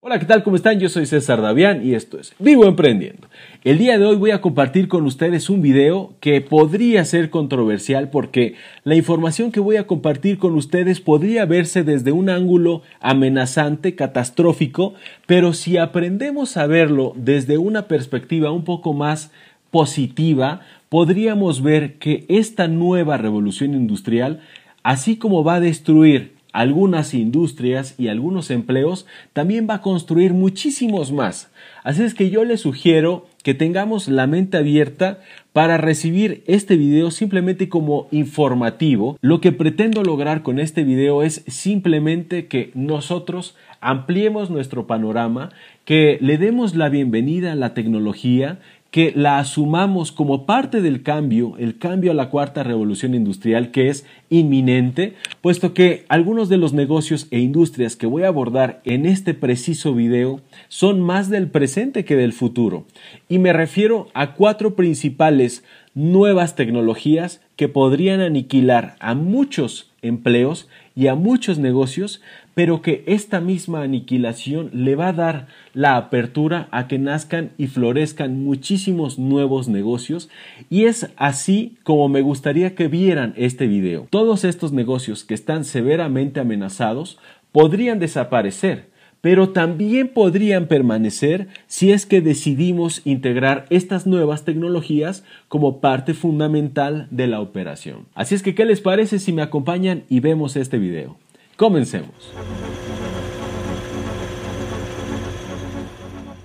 Hola, ¿qué tal? ¿Cómo están? Yo soy César Davián y esto es Vivo Emprendiendo. El día de hoy voy a compartir con ustedes un video que podría ser controversial porque la información que voy a compartir con ustedes podría verse desde un ángulo amenazante, catastrófico, pero si aprendemos a verlo desde una perspectiva un poco más positiva, podríamos ver que esta nueva revolución industrial, así como va a destruir algunas industrias y algunos empleos, también va a construir muchísimos más. Así es que yo les sugiero que tengamos la mente abierta para recibir este video simplemente como informativo. Lo que pretendo lograr con este video es simplemente que nosotros ampliemos nuestro panorama, que le demos la bienvenida a la tecnología, que la asumamos como parte del cambio, el cambio a la cuarta revolución industrial que es inminente, puesto que algunos de los negocios e industrias que voy a abordar en este preciso video son más del presente que del futuro. Y me refiero a cuatro principales nuevas tecnologías que podrían aniquilar a muchos empleos y a muchos negocios, pero que esta misma aniquilación le va a dar la apertura a que nazcan y florezcan muchísimos nuevos negocios y es así como me gustaría que vieran este video. Todos estos negocios que están severamente amenazados podrían desaparecer, pero también podrían permanecer si es que decidimos integrar estas nuevas tecnologías como parte fundamental de la operación. Así es que, ¿qué les parece si me acompañan y vemos este video? Comencemos.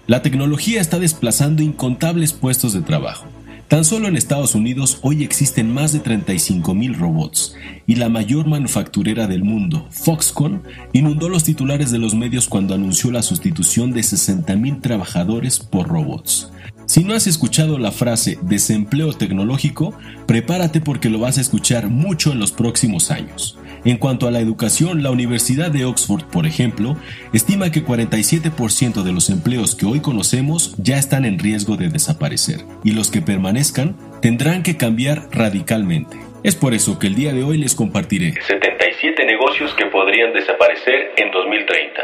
La tecnología está desplazando incontables puestos de trabajo. Tan solo en Estados Unidos hoy existen más de 35.000 robots y la mayor manufacturera del mundo, Foxconn, inundó los titulares de los medios cuando anunció la sustitución de 60.000 trabajadores por robots. Si no has escuchado la frase desempleo tecnológico, prepárate porque lo vas a escuchar mucho en los próximos años. En cuanto a la educación, la Universidad de Oxford, por ejemplo, estima que 47% de los empleos que hoy conocemos ya están en riesgo de desaparecer, y los que permanezcan tendrán que cambiar radicalmente. Es por eso que el día de hoy les compartiré 77 negocios que podrían desaparecer en 2030.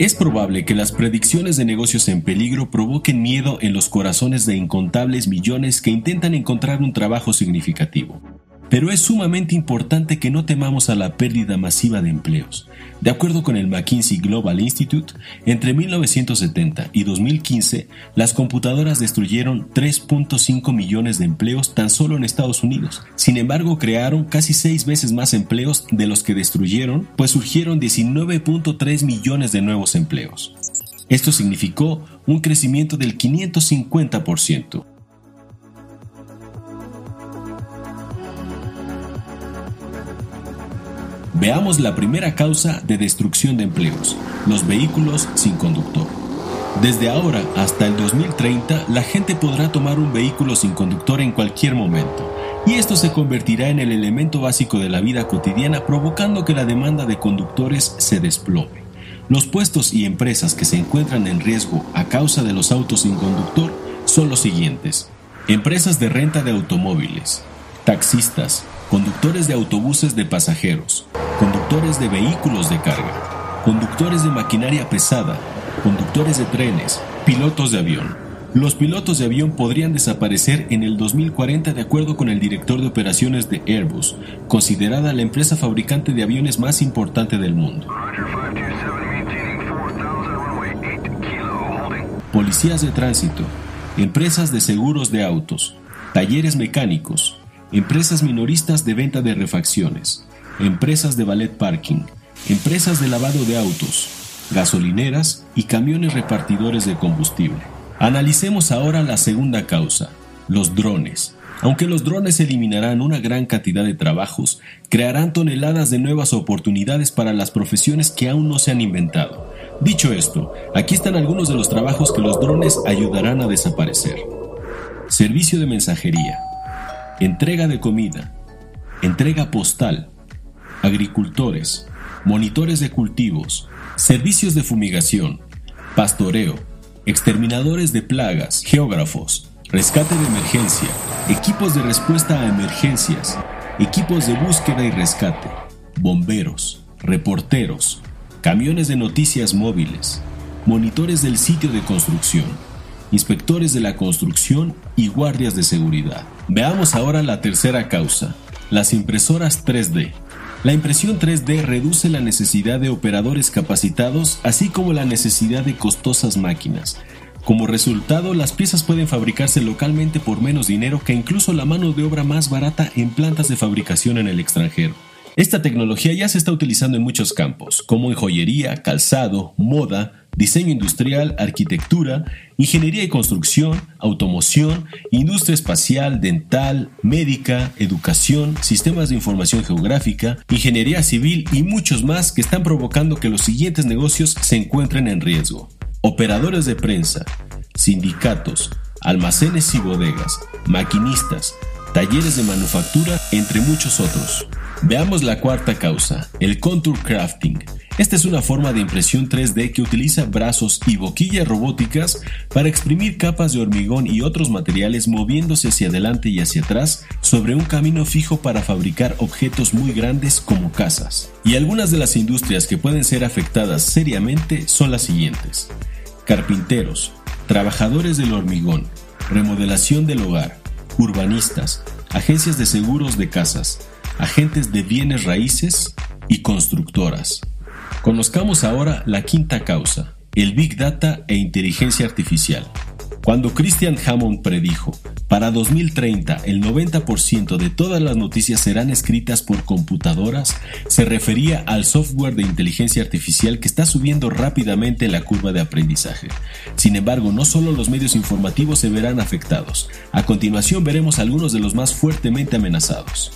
Es probable que las predicciones de negocios en peligro provoquen miedo en los corazones de incontables millones que intentan encontrar un trabajo significativo. Pero es sumamente importante que no temamos a la pérdida masiva de empleos. De acuerdo con el McKinsey Global Institute, entre 1970 y 2015, las computadoras destruyeron 3.5 millones de empleos tan solo en Estados Unidos. Sin embargo, crearon casi seis veces más empleos de los que destruyeron, pues surgieron 19.3 millones de nuevos empleos. Esto significó un crecimiento del 550%. Veamos la primera causa de destrucción de empleos, los vehículos sin conductor. Desde ahora hasta el 2030, la gente podrá tomar un vehículo sin conductor en cualquier momento, y esto se convertirá en el elemento básico de la vida cotidiana, provocando que la demanda de conductores se desplome. Los puestos y empresas que se encuentran en riesgo a causa de los autos sin conductor son los siguientes. Empresas de renta de automóviles, taxistas, conductores de autobuses de pasajeros, conductores de vehículos de carga, conductores de maquinaria pesada, conductores de trenes, pilotos de avión. Los pilotos de avión podrían desaparecer en el 2040 de acuerdo con el director de operaciones de Airbus, considerada la empresa fabricante de aviones más importante del mundo. Policías de tránsito, empresas de seguros de autos, talleres mecánicos, empresas minoristas de venta de refacciones, empresas de ballet parking, empresas de lavado de autos, gasolineras y camiones repartidores de combustible. Analicemos ahora la segunda causa, los drones. Aunque los drones eliminarán una gran cantidad de trabajos, crearán toneladas de nuevas oportunidades para las profesiones que aún no se han inventado. Dicho esto, aquí están algunos de los trabajos que los drones ayudarán a desaparecer. Servicio de mensajería, entrega de comida, entrega postal, agricultores, monitores de cultivos, servicios de fumigación, pastoreo, exterminadores de plagas, geógrafos, rescate de emergencia, equipos de respuesta a emergencias, equipos de búsqueda y rescate, bomberos, reporteros, camiones de noticias móviles, monitores del sitio de construcción, inspectores de la construcción y guardias de seguridad. Veamos ahora la tercera causa, las impresoras 3D. La impresión 3D reduce la necesidad de operadores capacitados, así como la necesidad de costosas máquinas. Como resultado, las piezas pueden fabricarse localmente por menos dinero que incluso la mano de obra más barata en plantas de fabricación en el extranjero. Esta tecnología ya se está utilizando en muchos campos, como en joyería, calzado, moda, diseño industrial, arquitectura, ingeniería y construcción, automoción, industria espacial, dental, médica, educación, sistemas de información geográfica, ingeniería civil y muchos más que están provocando que los siguientes negocios se encuentren en riesgo. Operadores de prensa, sindicatos, almacenes y bodegas, maquinistas, talleres de manufactura, entre muchos otros. Veamos la cuarta causa, el contour crafting. Esta es una forma de impresión 3D que utiliza brazos y boquillas robóticas para exprimir capas de hormigón y otros materiales moviéndose hacia adelante y hacia atrás sobre un camino fijo para fabricar objetos muy grandes como casas. Y algunas de las industrias que pueden ser afectadas seriamente son las siguientes. Carpinteros, trabajadores del hormigón, remodelación del hogar, urbanistas, agencias de seguros de casas, agentes de bienes raíces y constructoras. Conozcamos ahora la quinta causa, el Big Data e inteligencia artificial. Cuando Christian Hammond predijo, para 2030 el 90% de todas las noticias serán escritas por computadoras, se refería al software de inteligencia artificial que está subiendo rápidamente la curva de aprendizaje. Sin embargo, no solo los medios informativos se verán afectados. A continuación veremos algunos de los más fuertemente amenazados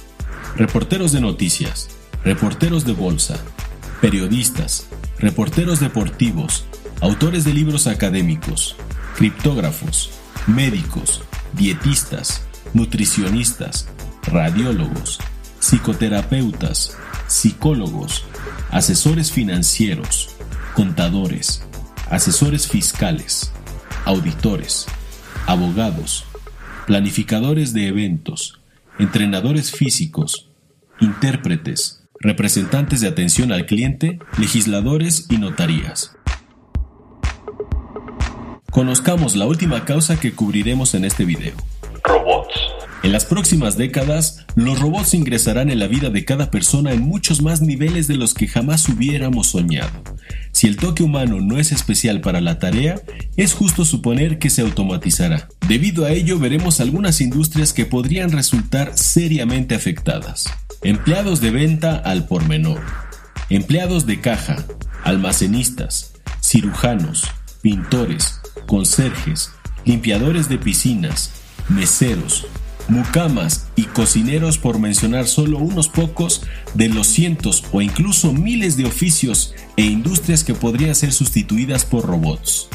reporteros de noticias, reporteros de bolsa, periodistas, reporteros deportivos, autores de libros académicos, criptógrafos, médicos, dietistas, nutricionistas, radiólogos, psicoterapeutas, psicólogos, asesores financieros, contadores, asesores fiscales, auditores, abogados, planificadores de eventos, entrenadores físicos, intérpretes, representantes de atención al cliente, legisladores y notarías. Conozcamos la última causa que cubriremos en este video. Robots. En las próximas décadas, los robots ingresarán en la vida de cada persona en muchos más niveles de los que jamás hubiéramos soñado. Si el toque humano no es especial para la tarea, es justo suponer que se automatizará. Debido a ello, veremos algunas industrias que podrían resultar seriamente afectadas. Empleados de venta al por menor, empleados de caja, almacenistas, cirujanos, pintores, conserjes, limpiadores de piscinas, meseros, mucamas y cocineros por mencionar solo unos pocos de los cientos o incluso miles de oficios e industrias que podrían ser sustituidas por robots.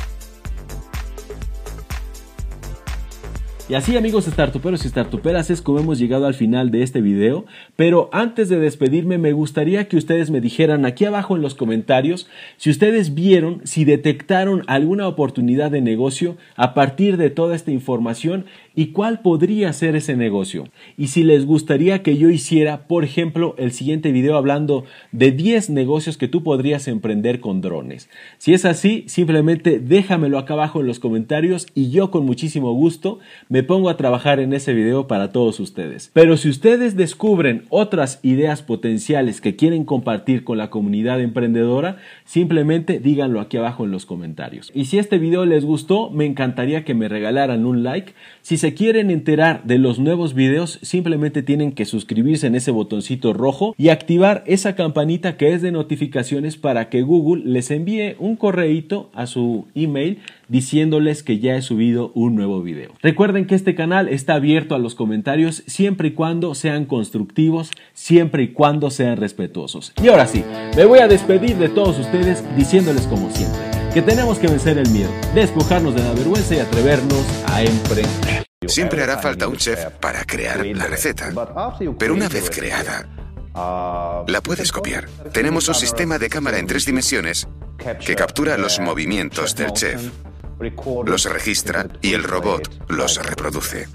Y así amigos startuperos y startuperas es como hemos llegado al final de este video, pero antes de despedirme me gustaría que ustedes me dijeran aquí abajo en los comentarios si ustedes vieron, si detectaron alguna oportunidad de negocio a partir de toda esta información y cuál podría ser ese negocio. Y si les gustaría que yo hiciera, por ejemplo, el siguiente video hablando de 10 negocios que tú podrías emprender con drones. Si es así, simplemente déjamelo acá abajo en los comentarios y yo con muchísimo gusto me pongo a trabajar en ese video para todos ustedes. Pero si ustedes descubren otras ideas potenciales que quieren compartir con la comunidad emprendedora, simplemente díganlo aquí abajo en los comentarios. Y si este video les gustó, me encantaría que me regalaran un like. Si se quieren enterar de los nuevos videos, simplemente tienen que suscribirse en ese botoncito rojo y activar esa campanita que es de notificaciones para que Google les envíe un correíto a su email diciéndoles que ya he subido un nuevo video. Recuerden que este canal está abierto a los comentarios siempre y cuando sean constructivos, siempre y cuando sean respetuosos. Y ahora sí, me voy a despedir de todos ustedes diciéndoles como siempre que tenemos que vencer el miedo, despojarnos de la vergüenza y atrevernos a emprender. Siempre hará falta un chef para crear la receta, pero una vez creada, la puedes copiar. Tenemos un sistema de cámara en tres dimensiones que captura los movimientos del chef, los registra y el robot los reproduce.